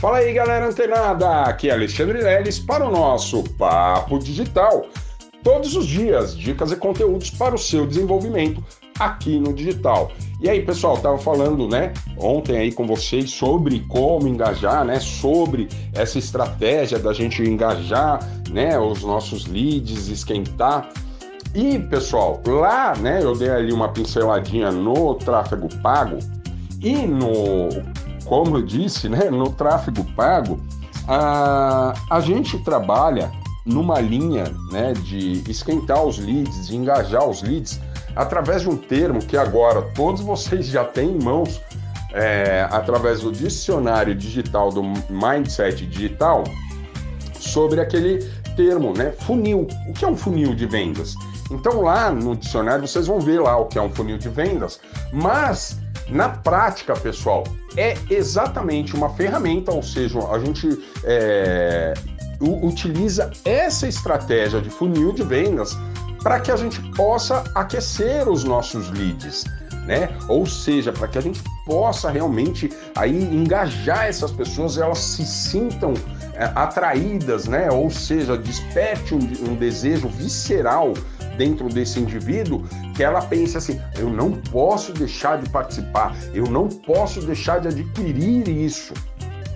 Fala aí, galera antenada! Aqui é Alexandre Leles para o nosso Papo Digital. Todos os dias, dicas e conteúdos para o seu desenvolvimento aqui no digital. E aí, pessoal, tava falando, né, ontem aí com vocês sobre como engajar, né, sobre essa estratégia da gente engajar, né, os nossos leads, esquentar. E, pessoal, lá, né, eu dei ali uma pinceladinha no tráfego pago e no como eu disse, né, no tráfego pago, a, a gente trabalha numa linha né, de esquentar os leads, de engajar os leads, através de um termo que agora todos vocês já têm em mãos, é, através do dicionário digital do Mindset Digital, sobre aquele termo, né, funil. O que é um funil de vendas? Então lá no dicionário vocês vão ver lá o que é um funil de vendas, mas na prática, pessoal, é exatamente uma ferramenta, ou seja, a gente é, utiliza essa estratégia de funil de vendas para que a gente possa aquecer os nossos leads. Né? Ou seja, para que a gente possa realmente aí engajar essas pessoas, elas se sintam é, atraídas, né? Ou seja, desperte um, um desejo visceral dentro desse indivíduo que ela pense assim: eu não posso deixar de participar, eu não posso deixar de adquirir isso,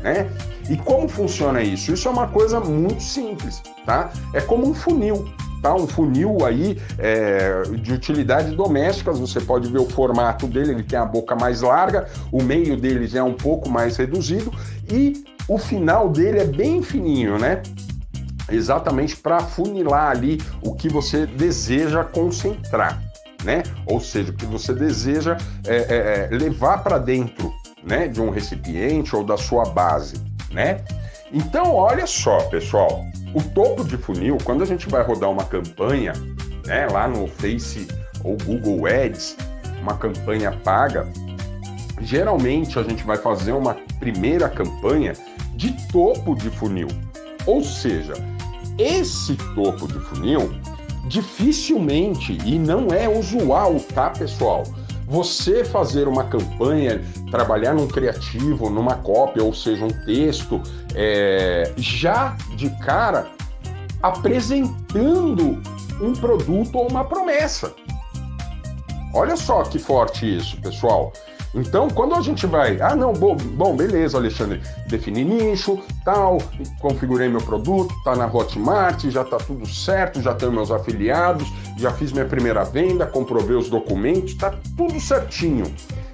né? E como funciona isso? Isso é uma coisa muito simples, tá? É como um funil. Tá, um funil aí é, de utilidades domésticas, você pode ver o formato dele, ele tem a boca mais larga, o meio dele já é um pouco mais reduzido e o final dele é bem fininho, né? Exatamente para funilar ali o que você deseja concentrar, né? Ou seja, o que você deseja é, é, é levar para dentro, né, de um recipiente ou da sua base, né? Então, olha só, pessoal, o topo de funil, quando a gente vai rodar uma campanha, né, lá no Face ou Google Ads, uma campanha paga, geralmente a gente vai fazer uma primeira campanha de topo de funil. Ou seja, esse topo de funil dificilmente, e não é usual, tá, pessoal? Você fazer uma campanha, trabalhar num criativo, numa cópia, ou seja, um texto, é, já de cara apresentando um produto ou uma promessa. Olha só que forte isso, pessoal. Então, quando a gente vai, ah, não, bom, bom beleza, Alexandre, defini nicho, tal, configurei meu produto, tá na Hotmart, já tá tudo certo, já tenho meus afiliados, já fiz minha primeira venda, comprovei os documentos, tá tudo certinho.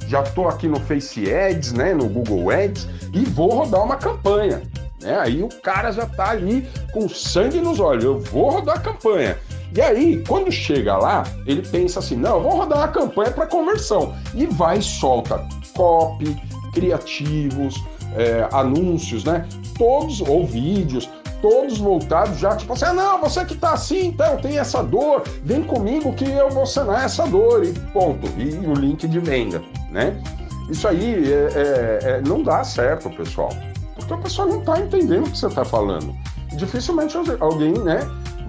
Já tô aqui no Face Ads, né, no Google Ads e vou rodar uma campanha. Né? Aí o cara já tá ali com sangue nos olhos, eu vou rodar a campanha. E aí, quando chega lá, ele pensa assim: não, vou rodar uma campanha para conversão. E vai e solta copy, criativos, é, anúncios, né? Todos, ou vídeos, todos voltados já, tipo assim, ah, não, você que tá assim, então, tem essa dor, vem comigo que eu vou sanar essa dor, e ponto. E o link de venda, né? Isso aí é, é, é, não dá certo, pessoal. Porque o pessoal não tá entendendo o que você tá falando. Dificilmente alguém, né,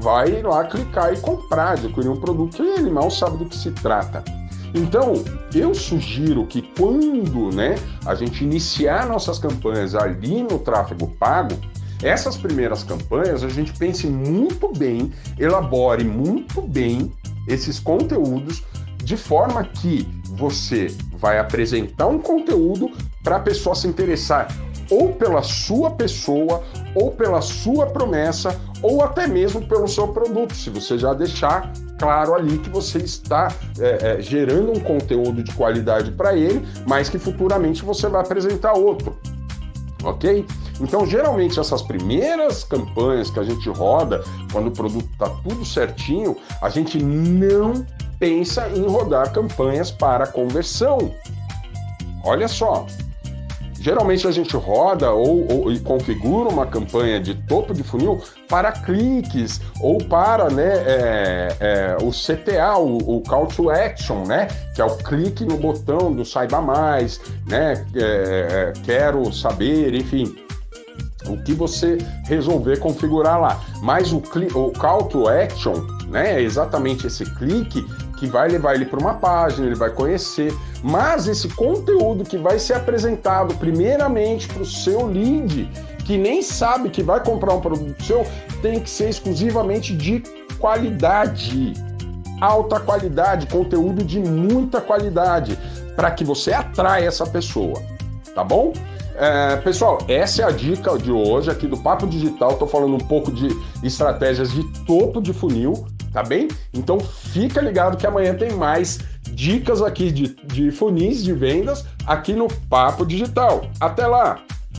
vai lá clicar e comprar, adquirir um produto que ele mal sabe do que se trata. Então, eu sugiro que quando né, a gente iniciar nossas campanhas ali no tráfego pago, essas primeiras campanhas a gente pense muito bem, elabore muito bem esses conteúdos de forma que você vai apresentar um conteúdo para a pessoa se interessar ou pela sua pessoa, ou pela sua promessa, ou até mesmo pelo seu produto, se você já deixar claro ali que você está é, é, gerando um conteúdo de qualidade para ele, mas que futuramente você vai apresentar outro. Ok? Então, geralmente, essas primeiras campanhas que a gente roda, quando o produto está tudo certinho, a gente não pensa em rodar campanhas para conversão. Olha só, Geralmente a gente roda ou, ou, e configura uma campanha de topo de funil para cliques ou para né, é, é, o CTA, o, o, Call to Action, né, que é o clique no botão do Saiba Mais, né, é, é quero saber, enfim o que você resolver configurar lá. Mas o, o call to action, né, é exatamente esse clique que vai levar ele para uma página, ele vai conhecer, mas esse conteúdo que vai ser apresentado primeiramente para o seu lead, que nem sabe que vai comprar um produto seu, tem que ser exclusivamente de qualidade. Alta qualidade, conteúdo de muita qualidade, para que você atraia essa pessoa, tá bom? É, pessoal, essa é a dica de hoje aqui do Papo Digital. Estou falando um pouco de estratégias de topo de funil, tá bem? Então fica ligado que amanhã tem mais dicas aqui de, de funis de vendas aqui no Papo Digital. Até lá!